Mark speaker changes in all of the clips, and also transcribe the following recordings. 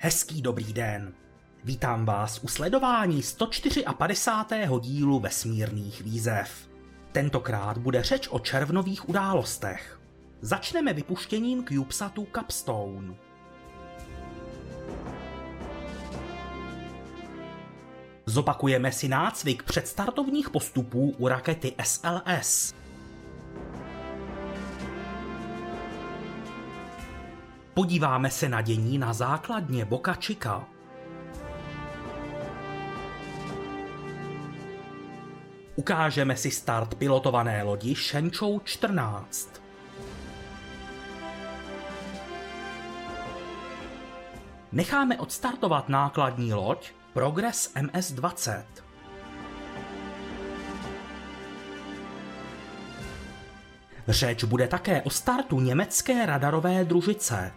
Speaker 1: Hezký dobrý den. Vítám vás u sledování 154. dílu vesmírných výzev. Tentokrát bude řeč o červnových událostech. Začneme vypuštěním CubeSatu Capstone. Zopakujeme si nácvik předstartovních postupů u rakety SLS. Podíváme se na dění na základně Boca Chica. Ukážeme si start pilotované lodi Shenzhou 14. Necháme odstartovat nákladní loď Progress MS-20. Řeč bude také o startu německé radarové družice.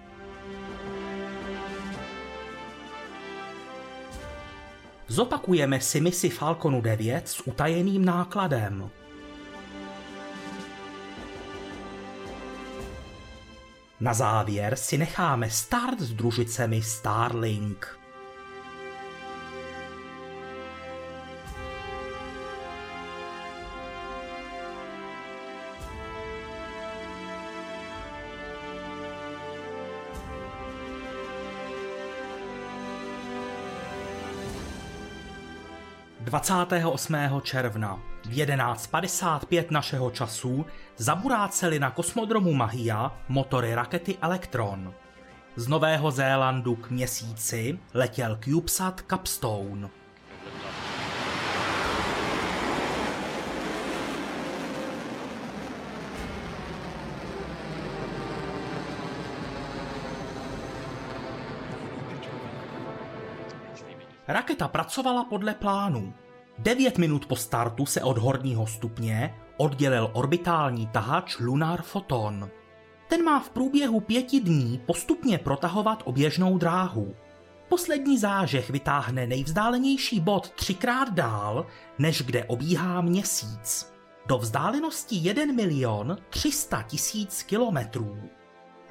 Speaker 1: Zopakujeme si misi Falconu 9 s utajeným nákladem. Na závěr si necháme start s družicemi Starlink. ...28. června v 11.55 našeho času zaburáceli na kosmodromu Mahia motory rakety Electron. Z Nového Zélandu k měsíci letěl CubeSat Capstone. Raketa pracovala podle plánu. 9 minut po startu se od horního stupně oddělil orbitální tahač Lunar Photon. Ten má v průběhu pěti dní postupně protahovat oběžnou dráhu. Poslední zážeh vytáhne nejvzdálenější bod třikrát dál, než kde obíhá měsíc. Do vzdálenosti 1 milion 300 tisíc kilometrů.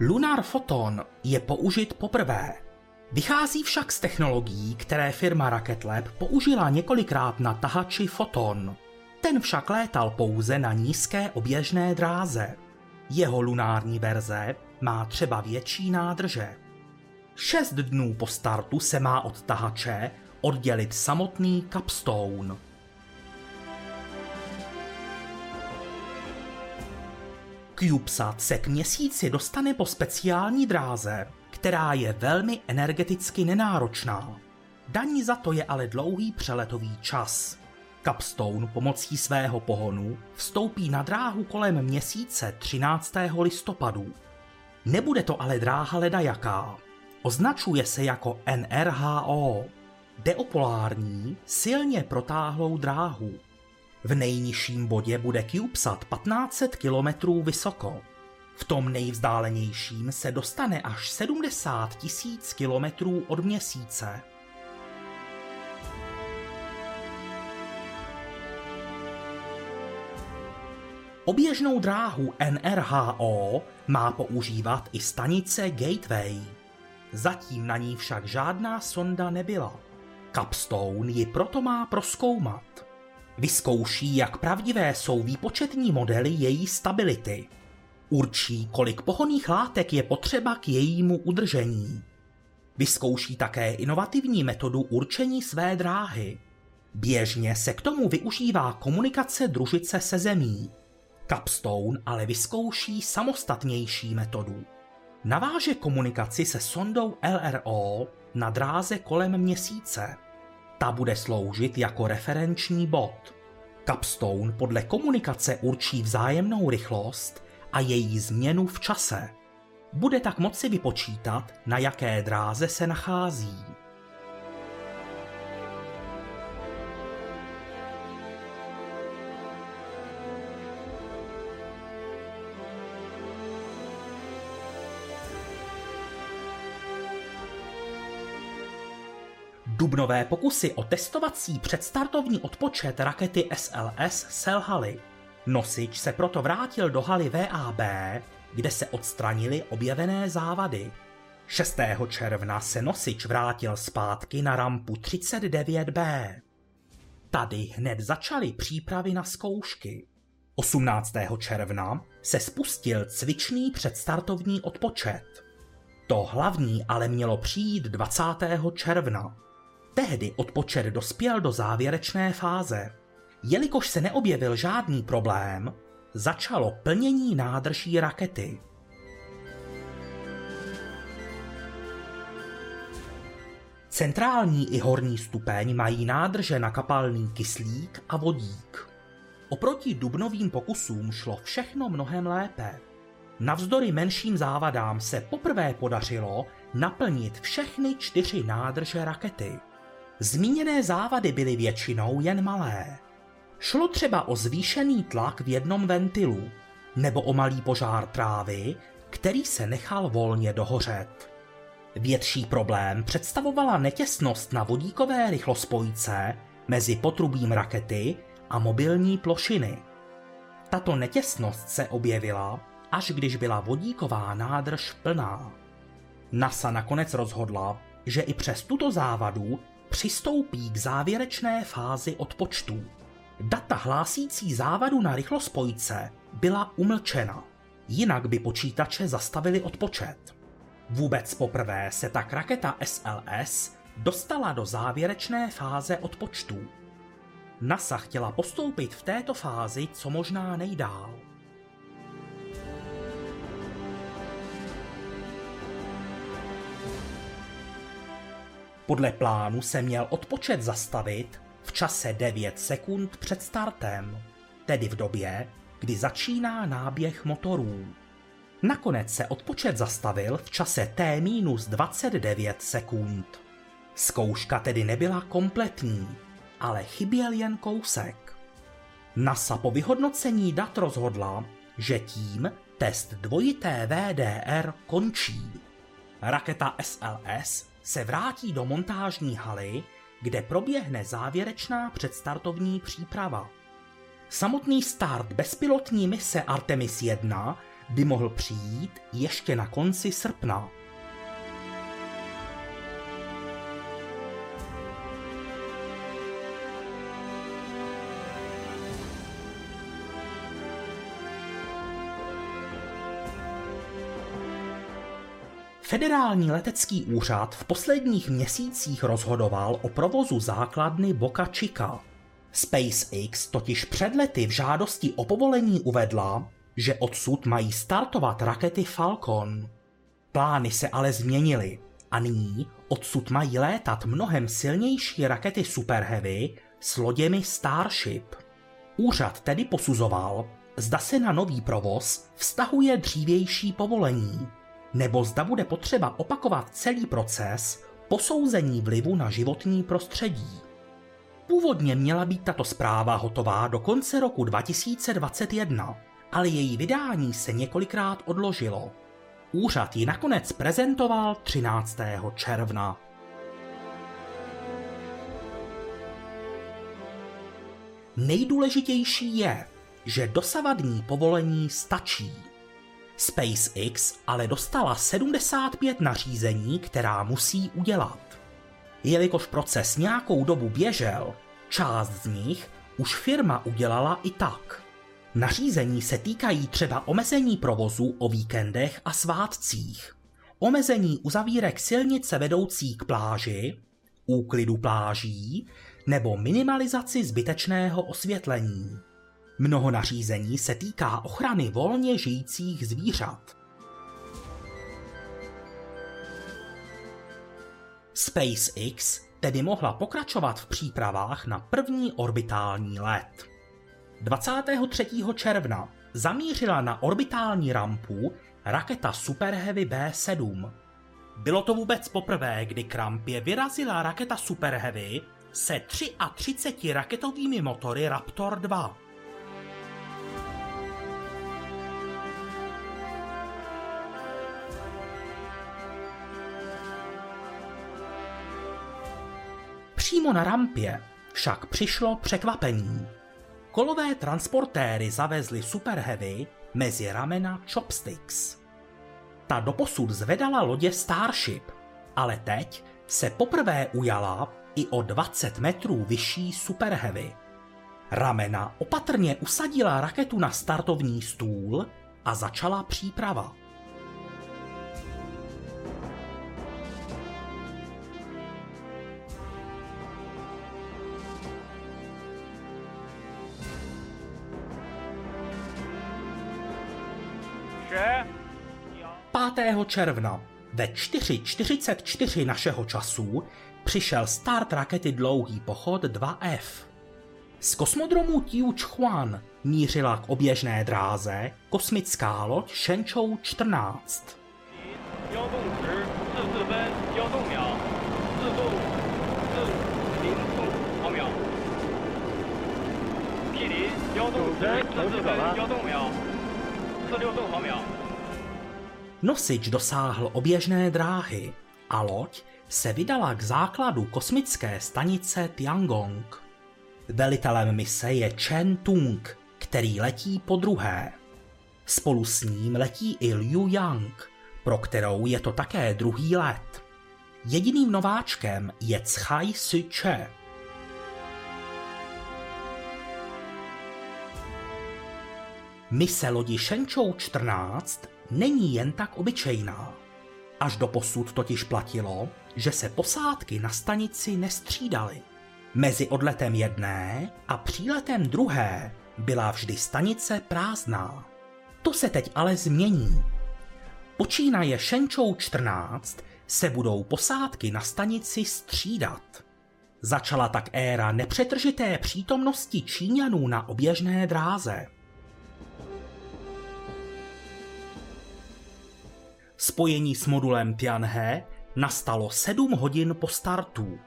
Speaker 1: Lunar Photon je použit poprvé. Vychází však z technologií, které firma Rocket Lab použila několikrát na tahači Photon. Ten však létal pouze na nízké oběžné dráze. Jeho lunární verze má třeba větší nádrže. Šest dnů po startu se má od tahače oddělit samotný Capstone. CubeSat se k měsíci dostane po speciální dráze, která je velmi energeticky nenáročná. Daní za to je ale dlouhý přeletový čas. Capstone pomocí svého pohonu vstoupí na dráhu kolem měsíce 13. listopadu. Nebude to ale dráha leda jaká. Označuje se jako NRHO. Deopolární, silně protáhlou dráhu. V nejnižším bodě bude CubeSat 1500 km vysoko. V tom nejvzdálenějším se dostane až 70 tisíc kilometrů od měsíce. Oběžnou dráhu NRHO má používat i stanice Gateway. Zatím na ní však žádná sonda nebyla. Capstone ji proto má proskoumat. Vyzkouší, jak pravdivé jsou výpočetní modely její stability. Určí, kolik pohoných látek je potřeba k jejímu udržení. Vyzkouší také inovativní metodu určení své dráhy. Běžně se k tomu využívá komunikace družice se zemí. Capstone ale vyzkouší samostatnější metodu. Naváže komunikaci se sondou LRO na dráze kolem měsíce. Ta bude sloužit jako referenční bod. Capstone podle komunikace určí vzájemnou rychlost a její změnu v čase. Bude tak moci vypočítat, na jaké dráze se nachází. Dubnové pokusy o testovací předstartovní odpočet rakety SLS selhaly. Nosič se proto vrátil do haly VAB, kde se odstranily objevené závady. 6. června se nosič vrátil zpátky na rampu 39B. Tady hned začaly přípravy na zkoušky. 18. června se spustil cvičný předstartovní odpočet. To hlavní ale mělo přijít 20. června. Tehdy odpočet dospěl do závěrečné fáze. Jelikož se neobjevil žádný problém, začalo plnění nádrží rakety. Centrální i horní stupeň mají nádrže na kapalný kyslík a vodík. Oproti dubnovým pokusům šlo všechno mnohem lépe. Navzdory menším závadám se poprvé podařilo naplnit všechny čtyři nádrže rakety. Zmíněné závady byly většinou jen malé. Šlo třeba o zvýšený tlak v jednom ventilu, nebo o malý požár trávy, který se nechal volně dohořet. Větší problém představovala netěsnost na vodíkové rychlospojice mezi potrubím rakety a mobilní plošiny. Tato netěsnost se objevila, až když byla vodíková nádrž plná. NASA nakonec rozhodla, že i přes tuto závadu přistoupí k závěrečné fázi odpočtu. Data hlásící závadu na rychlospojice byla umlčena, jinak by počítače zastavili odpočet. Vůbec poprvé se tak raketa SLS dostala do závěrečné fáze odpočtu. NASA chtěla postoupit v této fázi co možná nejdál. Podle plánu se měl odpočet zastavit v čase 9 sekund před startem, tedy v době, kdy začíná náběh motorů. Nakonec se odpočet zastavil v čase T-29 sekund. Zkouška tedy nebyla kompletní, ale chyběl jen kousek. NASA po vyhodnocení dat rozhodla, že tím test dvojité VDR končí. Raketa SLS se vrátí do montážní haly, kde proběhne závěrečná předstartovní příprava. Samotný start bezpilotní mise Artemis 1 by mohl přijít ještě na konci srpna. Federální letecký úřad v posledních měsících rozhodoval o provozu základny Boca Chica. SpaceX totiž před lety v žádosti o povolení uvedla, že odsud mají startovat rakety Falcon. Plány se ale změnily a nyní odsud mají létat mnohem silnější rakety Super Heavy s loděmi Starship. Úřad tedy posuzoval, zda se na nový provoz vztahuje dřívější povolení nebo zda bude potřeba opakovat celý proces posouzení vlivu na životní prostředí. Původně měla být tato zpráva hotová do konce roku 2021, ale její vydání se několikrát odložilo. Úřad ji nakonec prezentoval 13. června. Nejdůležitější je, že dosavadní povolení stačí. SpaceX ale dostala 75 nařízení, která musí udělat. Jelikož proces nějakou dobu běžel, část z nich už firma udělala i tak. Nařízení se týkají třeba omezení provozu o víkendech a svátcích, omezení uzavírek silnice vedoucí k pláži, úklidu pláží nebo minimalizaci zbytečného osvětlení. Mnoho nařízení se týká ochrany volně žijících zvířat. SpaceX tedy mohla pokračovat v přípravách na první orbitální let. 23. června zamířila na orbitální rampu raketa Super Heavy B7. Bylo to vůbec poprvé, kdy k rampě vyrazila raketa Super Heavy se 33 raketovými motory Raptor 2. Přímo na rampě však přišlo překvapení. Kolové transportéry zavezly Super Heavy mezi ramena Chopsticks. Ta doposud zvedala lodě Starship, ale teď se poprvé ujala i o 20 metrů vyšší Super Heavy. Ramena opatrně usadila raketu na startovní stůl a začala příprava. června ve 4.44 našeho času přišel start rakety Dlouhý pochod 2F. Z kosmodromu Tiučchuan mířila k oběžné dráze kosmická loď Shenzhou 14.
Speaker 2: 调动时四四分幺度秒，自动自零度毫秒。毗邻幺度时四四分幺度秒，四六度毫秒。
Speaker 1: Nosič dosáhl oběžné dráhy a loď se vydala k základu kosmické stanice Tiangong. Velitelem mise je Chen Tung, který letí po druhé. Spolu s ním letí i Liu Yang, pro kterou je to také druhý let. Jediným nováčkem je Cchai Si Che. Mise lodi Shenzhou 14 není jen tak obyčejná. Až do posud totiž platilo, že se posádky na stanici nestřídaly. Mezi odletem jedné a příletem druhé byla vždy stanice prázdná. To se teď ale změní. Počínaje Shenzhou 14 se budou posádky na stanici střídat. Začala tak éra nepřetržité přítomnosti Číňanů na oběžné dráze. Spojení s modulem Tianhe nastalo 7 hodin po startu.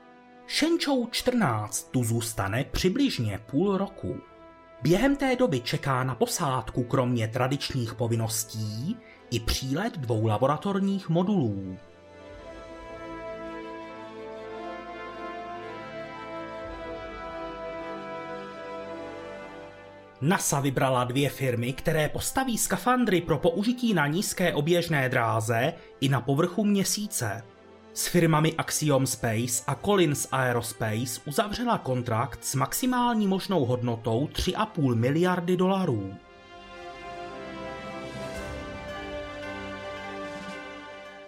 Speaker 1: Shenzhou 14 tu zůstane přibližně půl roku. Během té doby čeká na posádku kromě tradičních povinností i přílet dvou laboratorních modulů. NASA vybrala dvě firmy, které postaví skafandry pro použití na nízké oběžné dráze i na povrchu měsíce. S firmami Axiom Space a Collins Aerospace uzavřela kontrakt s maximální možnou hodnotou 3,5 miliardy dolarů.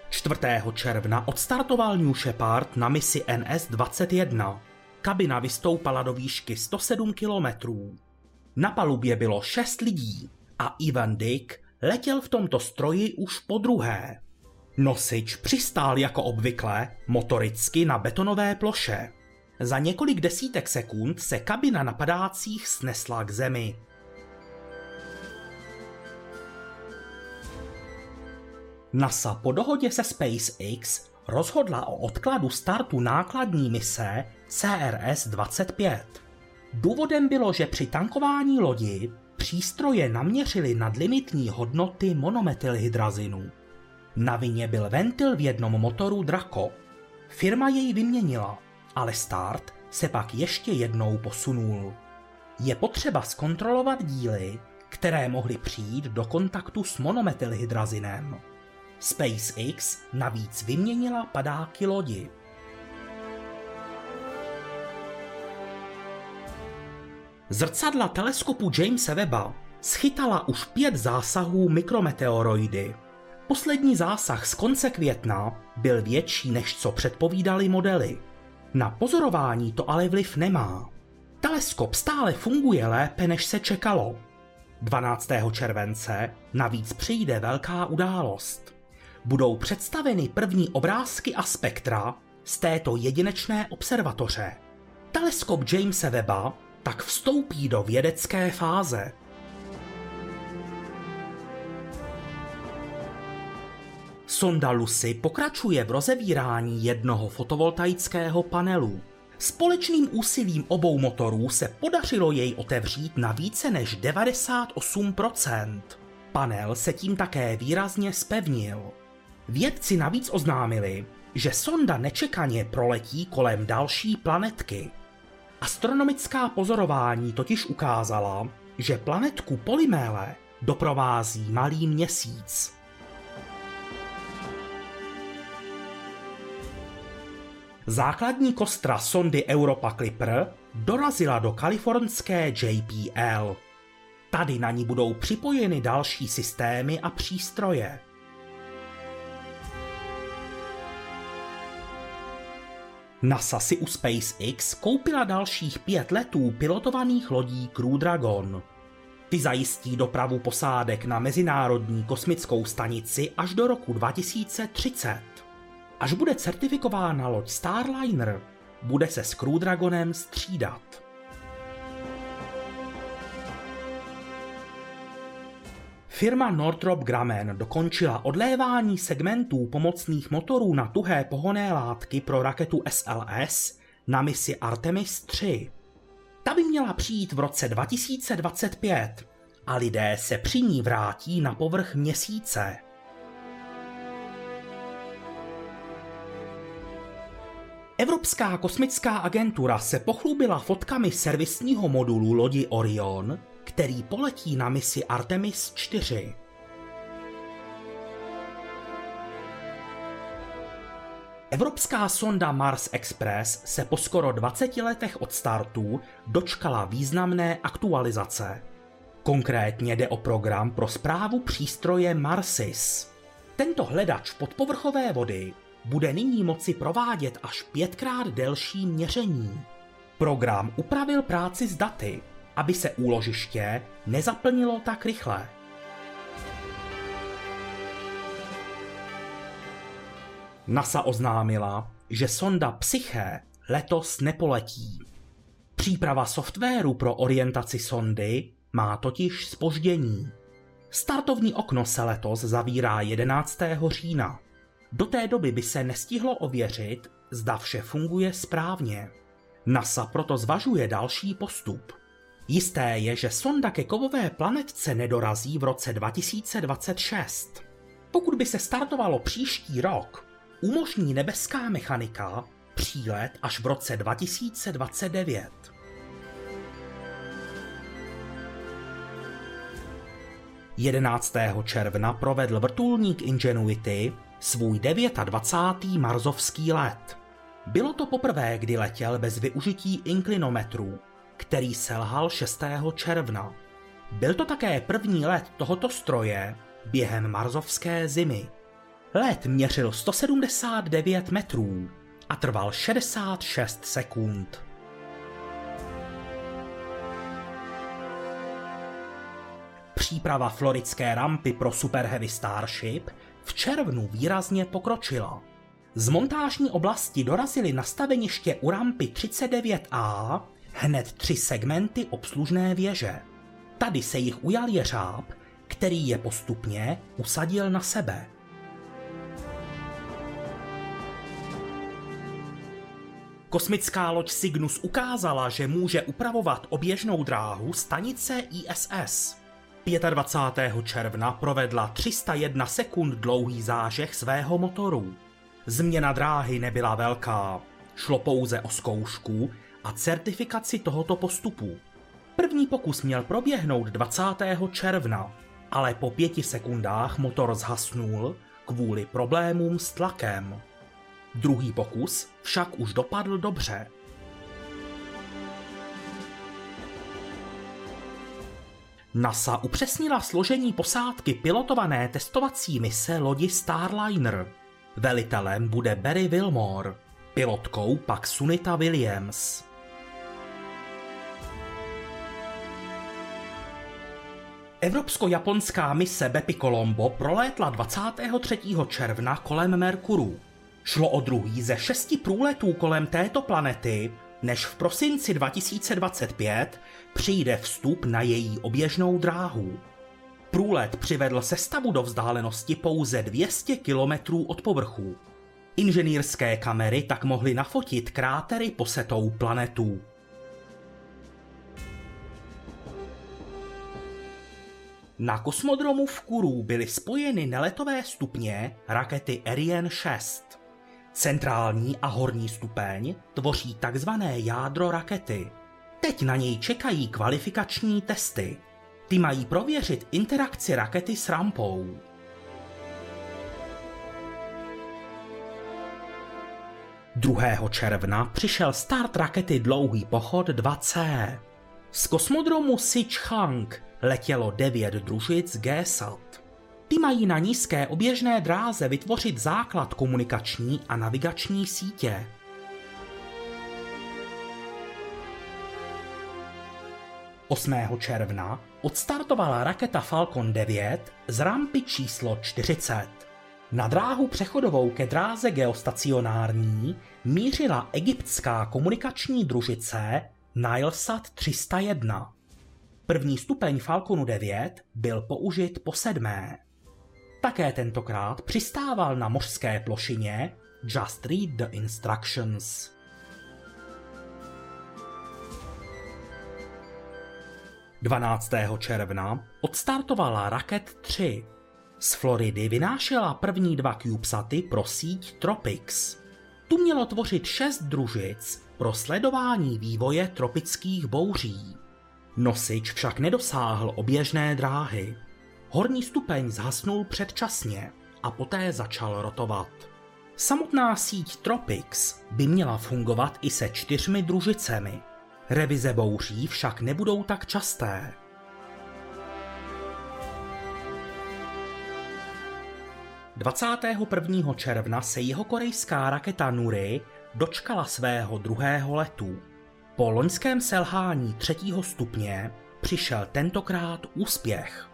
Speaker 1: Čtvrtého června odstartoval New Shepard na misi NS-21. Kabina vystoupala do výšky 107 kilometrů. Na palubě bylo šest lidí a Ivan Dick letěl v tomto stroji už po druhé. Nosič přistál jako obvykle motoricky na betonové ploše. Za několik desítek sekund se kabina napadácích snesla k zemi. NASA po dohodě se SpaceX rozhodla o odkladu startu nákladní mise CRS-25. Důvodem bylo, že při tankování lodi přístroje naměřily nadlimitní hodnoty monometylhydrazinu. Na vině byl ventil v jednom motoru Draco. Firma jej vyměnila, ale start se pak ještě jednou posunul. Je potřeba zkontrolovat díly, které mohly přijít do kontaktu s monometylhydrazinem. SpaceX navíc vyměnila padáky lodi. Zrcadla teleskopu Jamesa Webba schytala už pět zásahů mikrometeoroidy. Poslední zásah z konce května byl větší, než co předpovídali modely. Na pozorování to ale vliv nemá. Teleskop stále funguje lépe, než se čekalo. 12. července navíc přijde velká událost. Budou představeny první obrázky a spektra z této jedinečné observatoře. Teleskop Jamesa Webba tak vstoupí do vědecké fáze. Sonda Lucy pokračuje v rozevírání jednoho fotovoltaického panelu. Společným úsilím obou motorů se podařilo jej otevřít na více než 98%. Panel se tím také výrazně spevnil. Vědci navíc oznámili, že sonda nečekaně proletí kolem další planetky. Astronomická pozorování totiž ukázala, že planetku Polymele doprovází malý měsíc. Základní kostra sondy Europa Clipper dorazila do kalifornské JPL. Tady na ní budou připojeny další systémy a přístroje – NASA si u SpaceX koupila dalších pět letů pilotovaných lodí Crew Dragon. Ty zajistí dopravu posádek na Mezinárodní kosmickou stanici až do roku 2030. Až bude certifikována loď Starliner, bude se s Crew Dragonem střídat. Firma Northrop Grumman dokončila odlévání segmentů pomocných motorů na tuhé pohonné látky pro raketu SLS na misi Artemis 3. Ta by měla přijít v roce 2025 a lidé se při ní vrátí na povrch měsíce. Evropská kosmická agentura se pochlubila fotkami servisního modulu lodi Orion, který poletí na misi Artemis 4. Evropská sonda Mars Express se po skoro 20 letech od startu dočkala významné aktualizace. Konkrétně jde o program pro zprávu přístroje Marsis. Tento hledač podpovrchové vody bude nyní moci provádět až pětkrát delší měření. Program upravil práci s daty, aby se úložiště nezaplnilo tak rychle. NASA oznámila, že sonda Psyche letos nepoletí. Příprava softwaru pro orientaci sondy má totiž spoždění. Startovní okno se letos zavírá 11. října. Do té doby by se nestihlo ověřit, zda vše funguje správně. NASA proto zvažuje další postup. Jisté je, že sonda ke kovové planetce nedorazí v roce 2026. Pokud by se startovalo příští rok, umožní nebeská mechanika přílet až v roce 2029. Jedenáctého června provedl vrtulník Ingenuity svůj 29. marzovský let. Bylo to poprvé, kdy letěl bez využití inklinometrů, který selhal 6. června. Byl to také první let tohoto stroje během marzovské zimy. Let měřil 179 metrů a trval 66 sekund. Příprava floridské rampy pro Super Heavy Starship v červnu výrazně pokročila. Z montážní oblasti dorazily na staveniště u rampy 39A hned tři segmenty obslužné věže. Tady se jich ujal jeřáb, který je postupně usadil na sebe. Kosmická loď Cygnus ukázala, že může upravovat oběžnou dráhu stanice ISS. 25. června provedla 301 sekund dlouhý zážeh svého motoru. Změna dráhy nebyla velká, šlo pouze o zkoušku a certifikaci tohoto postupu. První pokus měl proběhnout 20. června, ale po pěti sekundách motor zhasnul kvůli problémům s tlakem. Druhý pokus však už dopadl dobře. NASA upřesnila složení posádky pilotované testovací mise lodi Starliner. Velitelem bude Barry Wilmore, pilotkou pak Sunita Williams. Evropsko-japonská mise Bepi Colombo prolétla 23. června kolem Merkuru. Šlo o druhý ze šesti průletů kolem této planety, než v prosinci 2025 přijde vstup na její oběžnou dráhu. Průlet přivedl sestavu do vzdálenosti pouze 200 km od povrchu. Inženýrské kamery tak mohly nafotit krátery posetou planetů. Na kosmodromu v Kuru byly spojeny neletové stupně rakety Ariane 6. Centrální a horní stupeň tvoří takzvané jádro rakety. Teď na něj čekají kvalifikační testy. Ty mají prověřit interakci rakety s rampou. 2. června přišel start rakety Dlouhý pochod 2C. Z kosmodromu Sichang letělo devět družic GSAT. Ty mají na nízké oběžné dráze vytvořit základ komunikační a navigační sítě. Osmého června odstartovala raketa Falcon 9 z rampy číslo 40. Na dráhu přechodovou ke dráze geostacionární mířila egyptská komunikační družice Nilesat 301. První stupeň Falconu 9 byl použit po sedmé. Také tentokrát přistával na mořské plošině Just read the instructions. Dvanáctého června odstartovala Raket 3. Z Floridy vynášela první dva CubeSaty pro síť Tropics. Tu mělo tvořit šest družic pro sledování vývoje tropických bouří. Nosič však nedosáhl oběžné dráhy. Horní stupeň zhasnul předčasně a poté začal rotovat. Samotná síť Tropics by měla fungovat i se čtyřmi družicemi. Revize bouří však nebudou tak časté. ...21. června se jeho korejská raketa Nuri dočkala svého druhého letu. Po loňském selhání třetího stupně přišel tentokrát úspěch.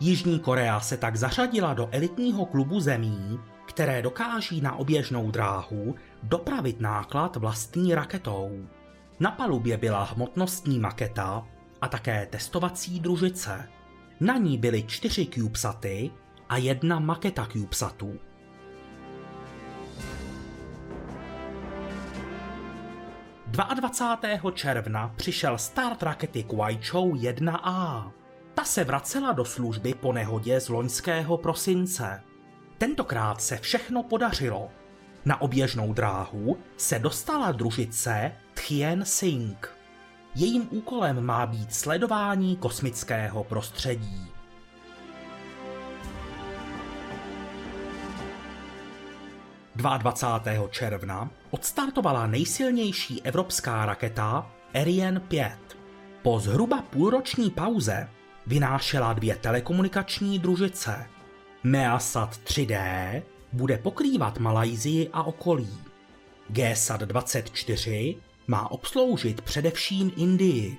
Speaker 1: Jižní Korea se tak zařadila do elitního klubu zemí, které dokáží na oběžnou dráhu dopravit náklad vlastní raketou. Na palubě byla hmotnostní maketa a také testovací družice. Na ní byly čtyři CubeSaty a jedna maketa CubeSatů. 22. června přišel start rakety Kuaichou 1A. Ta se vracela do služby po nehodě z loňského prosince. Tentokrát se všechno podařilo. Na oběžnou dráhu se dostala družice Tien Sing. Jejím úkolem má být sledování kosmického prostředí. 22. června odstartovala nejsilnější evropská raketa Ariane 5. Po zhruba půlroční pauze vynášela dvě telekomunikační družice. Measat 3D bude pokrývat Malajzii a okolí. GSAT 24 má obsloužit především Indii.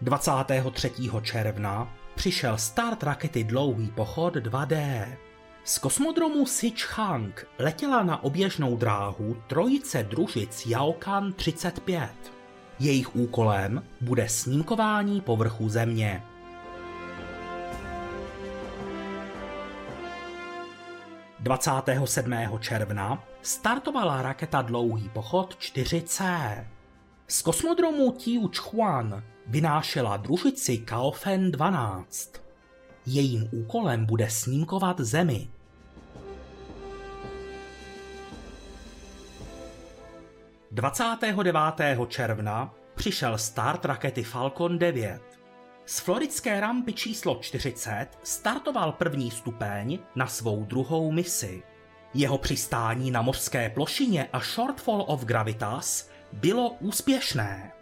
Speaker 1: Dvacátého 23. června přišel start rakety Dlouhý pochod 2D. Z kosmodromu Sichang letěla na oběžnou dráhu trojice družic Yaokan 35. Jejich úkolem bude snímkování povrchu Země. Dvacátého 27. června startovala raketa Dlouhý pochod 4C. Z kosmodromu Tiuchuan vynášela družici Kaofen 12. Jejím úkolem bude snímkovat Zemi. ...29. června přišel start rakety Falcon 9. Z floridské rampy číslo 40 startoval první stupeň na svou druhou misi. Jeho přistání na mořské plošině a Shortfall of Gravitas bylo úspěšné.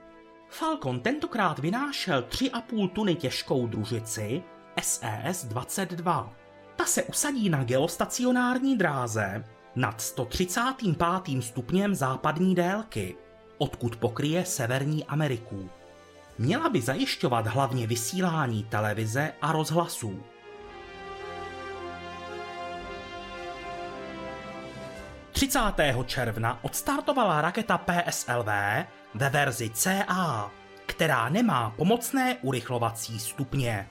Speaker 1: Falcon tentokrát vynášel 3,5 tuny těžkou družici SES-22. Ta se usadí na geostacionární dráze nad 135. stupněm západní délky, odkud pokryje Severní Ameriku. Měla by zajišťovat hlavně vysílání televize a rozhlasů. Třicátého června odstartovala raketa PSLV ve verzi CA, která nemá pomocné urychlovací stupně.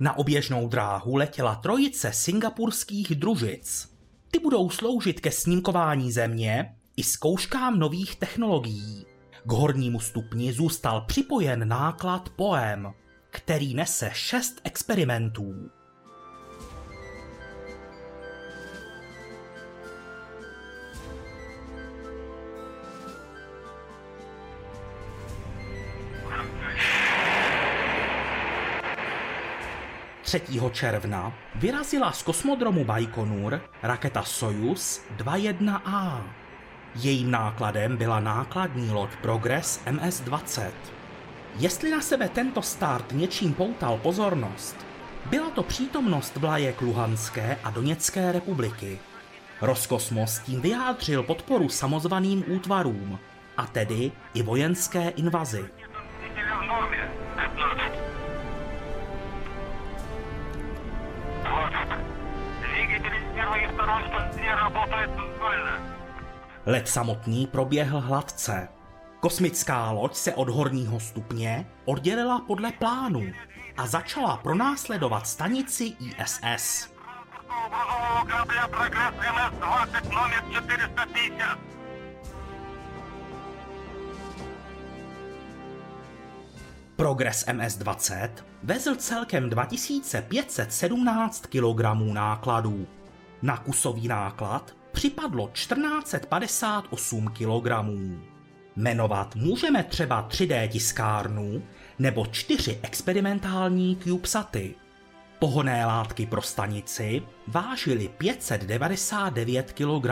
Speaker 1: Na oběžnou dráhu letěla trojice singapurských družic. Ty budou sloužit ke snímkování země i zkouškám nových technologií. K hornímu stupni zůstal připojen náklad POEM, který nese šest experimentů. 3. června vyrazila z kosmodromu Baikonur raketa Soyuz 21A. Jejím nákladem byla nákladní loď Progress MS-20. Jestli na sebe tento start něčím poutal pozornost, byla to přítomnost vlajek Luhanské a Doněcké republiky. Roskosmos tím vyjádřil podporu samozvaným útvarům, a tedy i vojenské invazi. Let samotný proběhl hladce. Kosmická loď se od horního stupně oddělila podle plánu a začala pronásledovat stanici ISS. Progress MS-20 vezl celkem 2517 kg nákladů. Na kusový náklad připadlo 1458 kg. Jmenovat můžeme třeba 3D tiskárnu nebo čtyři experimentální CubeSaty. Pohoné látky pro stanici vážily 599 kg.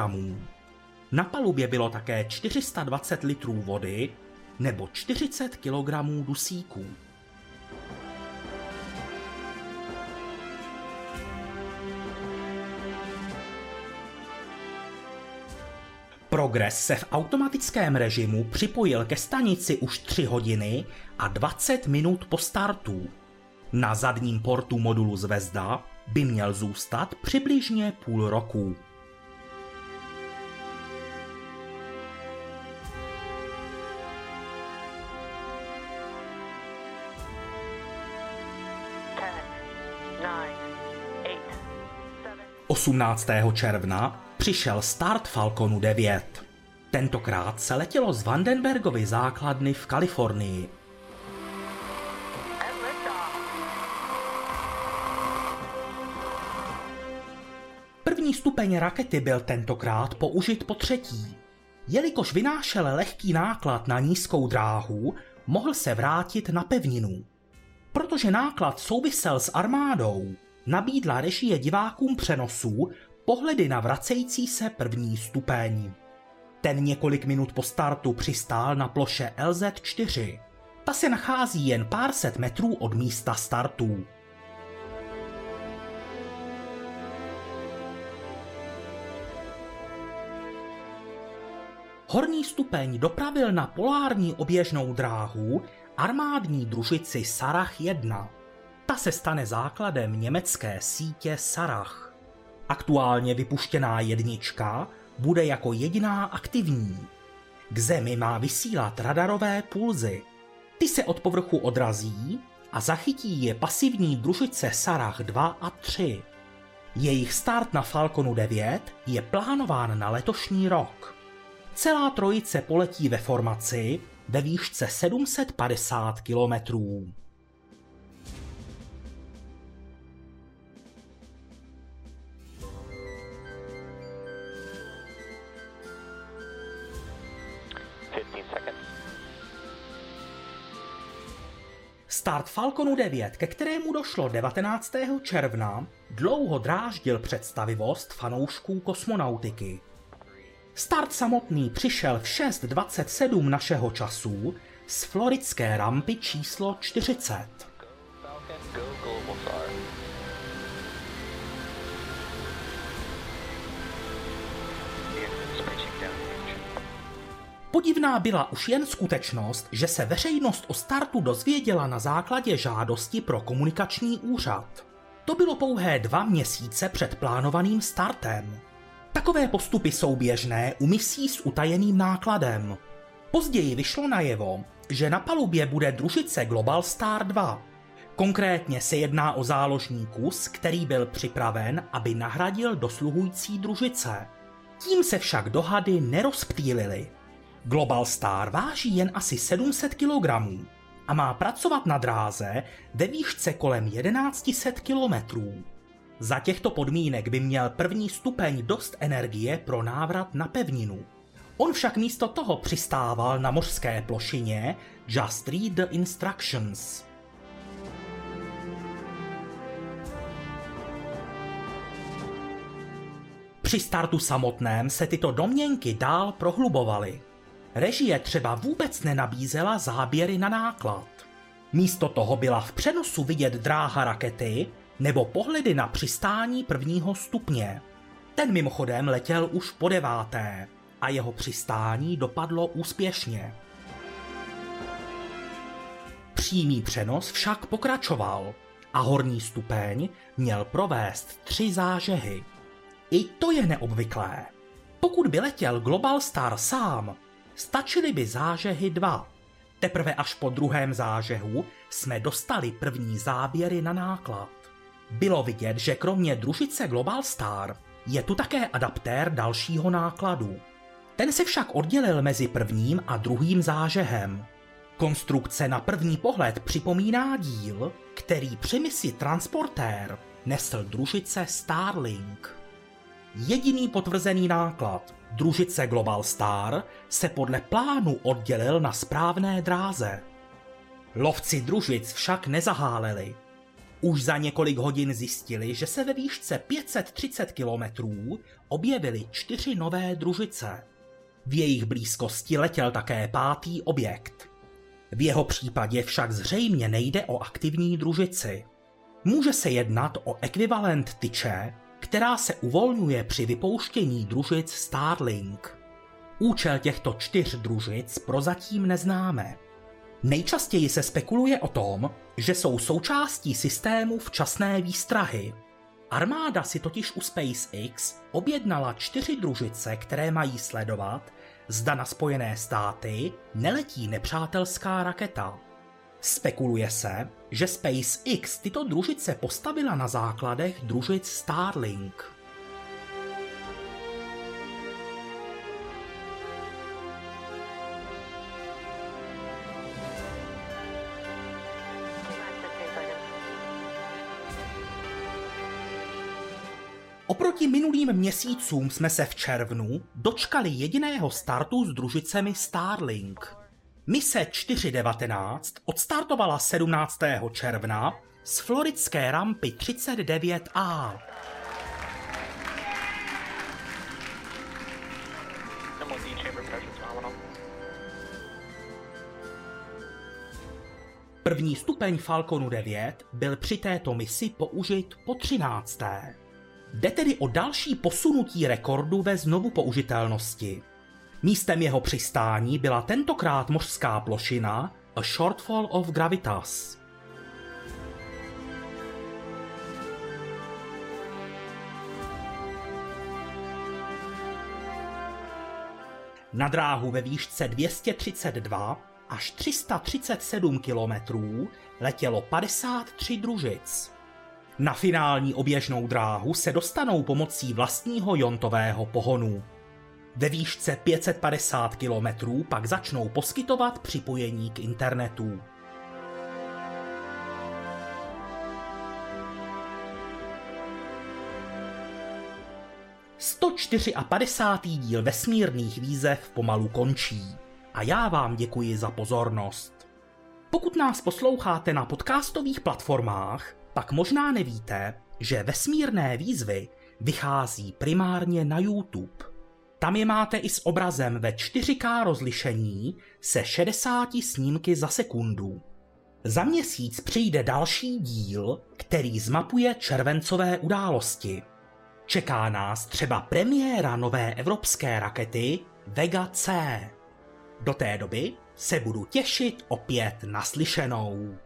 Speaker 1: Na palubě bylo také 420 litrů vody nebo 40 kg dusíků. Progres se v automatickém režimu připojil ke stanici už 3 hodiny a 20 minut po startu. Na zadním portu modulu Zvezda by měl zůstat přibližně půl roku.
Speaker 3: nine, eight, seven.
Speaker 1: 18. června přišel start Falconu 9. Tentokrát se letělo z Vandenbergovy základny v Kalifornii. První stupeň rakety byl tentokrát použit po třetí. Jelikož vynášel lehký náklad na nízkou dráhu, mohl se vrátit na pevninu. Protože náklad souvisel s armádou, nabídla režie divákům přenosů pohledy na vracející se první stupeň. Ten několik minut po startu přistál na ploše LZ-4. Ta se nachází jen pár set metrů od místa startu. Horní stupeň dopravil na polární oběžnou dráhu armádní družici Sarach 1. Ta se stane základem německé sítě Sarach. Aktuálně vypuštěná jednička bude jako jediná aktivní. K zemi má vysílat radarové pulzy. Ty se od povrchu odrazí a zachytí je pasivní družice Sarach 2 a 3. Jejich start na Falconu 9 je plánován na letošní rok. Celá trojice poletí ve formaci ve výšce 750 kilometrů. Start Falconu 9, ke kterému došlo 19. června, dlouho dráždil představivost fanoušků kosmonautiky. Start samotný přišel v 6.27 našeho času z floridské rampy číslo 40. Podivná byla už jen skutečnost, že se veřejnost o startu dozvěděla na základě žádosti pro komunikační úřad. To bylo pouhé dva měsíce před plánovaným startem. Takové postupy jsou běžné u misí s utajeným nákladem. Později vyšlo najevo, že na palubě bude družice Global Star 2. Konkrétně se jedná o záložní kus, který byl připraven, aby nahradil dosluhující družice. Tím se však dohady nerozptýlily. Global Star váží jen asi 700 kg a má pracovat na dráze ve výšce kolem 1100 km. Za těchto podmínek by měl první stupeň dost energie pro návrat na pevninu. On však místo toho přistával na mořské plošině Just Read the Instructions. Při startu samotném se tyto domněnky dál prohlubovaly. Režie třeba vůbec nenabízela záběry na náklad. Místo toho byla v přenosu vidět dráha rakety nebo pohledy na přistání prvního stupně. Ten mimochodem letěl už po deváté a jeho přistání dopadlo úspěšně. Přímý přenos však pokračoval a horní stupeň měl provést tři zážehy. I to je neobvyklé. Pokud by letěl Global Star sám, stačily by zážehy dva. Teprve až po druhém zážehu jsme dostali první záběry na náklad. Bylo vidět, že kromě družice Global Star je tu také adaptér dalšího nákladu. Ten se však oddělil mezi prvním a druhým zážehem. Konstrukce na první pohled připomíná díl, který při misi Transportér nesl družice Starlink. Jediný potvrzený náklad, družice Global Star, se podle plánu oddělil na správné dráze. Lovci družic však nezaháleli. Už za několik hodin zjistili, že se ve výšce 530 kilometrů objevily čtyři nové družice. V jejich blízkosti letěl také pátý objekt. V jeho případě však zřejmě nejde o aktivní družici. Může se jednat o ekvivalent tyče, která se uvolňuje při vypouštění družic Starlink. Účel těchto čtyř družic prozatím neznáme. Nejčastěji se spekuluje o tom, že jsou součástí systému včasné výstrahy. Armáda si totiž u SpaceX objednala čtyři družice, které mají sledovat, zda na Spojené státy neletí nepřátelská raketa. Spekuluje se, že SpaceX tyto družice postavila na základech družic Starlink. Oproti minulým měsícům jsme se v červnu dočkali jediného startu s družicemi Starlink. Mise 419 odstartovala 17. června z floridské rampy 39A.
Speaker 3: MLD chamber pressure phenomenal.
Speaker 1: První stupeň Falconu 9 byl při této misi použit po 13. Jde tedy o další posunutí rekordu ve znovu použitelnosti. Místem jeho přistání byla tentokrát mořská plošina A Shortfall of Gravitas. Na dráhu ve výšce 232 až 337 kilometrů letělo 53 družic. Na finální oběžnou dráhu se dostanou pomocí vlastního jontového pohonu. Ve výšce 550 km pak začnou poskytovat připojení k internetu. A padesátý díl vesmírných výzev pomalu končí a já vám děkuji za pozornost. Pokud nás posloucháte na podcastových platformách, pak možná nevíte, že vesmírné výzvy vychází primárně na YouTube. Tam je máte i s obrazem ve 4K rozlišení se 60 snímky za sekundu. Za měsíc přijde další díl, který zmapuje červencové události. Čeká nás třeba premiéra nové evropské rakety Vega C. Do té doby se budu těšit opět naslyšenou.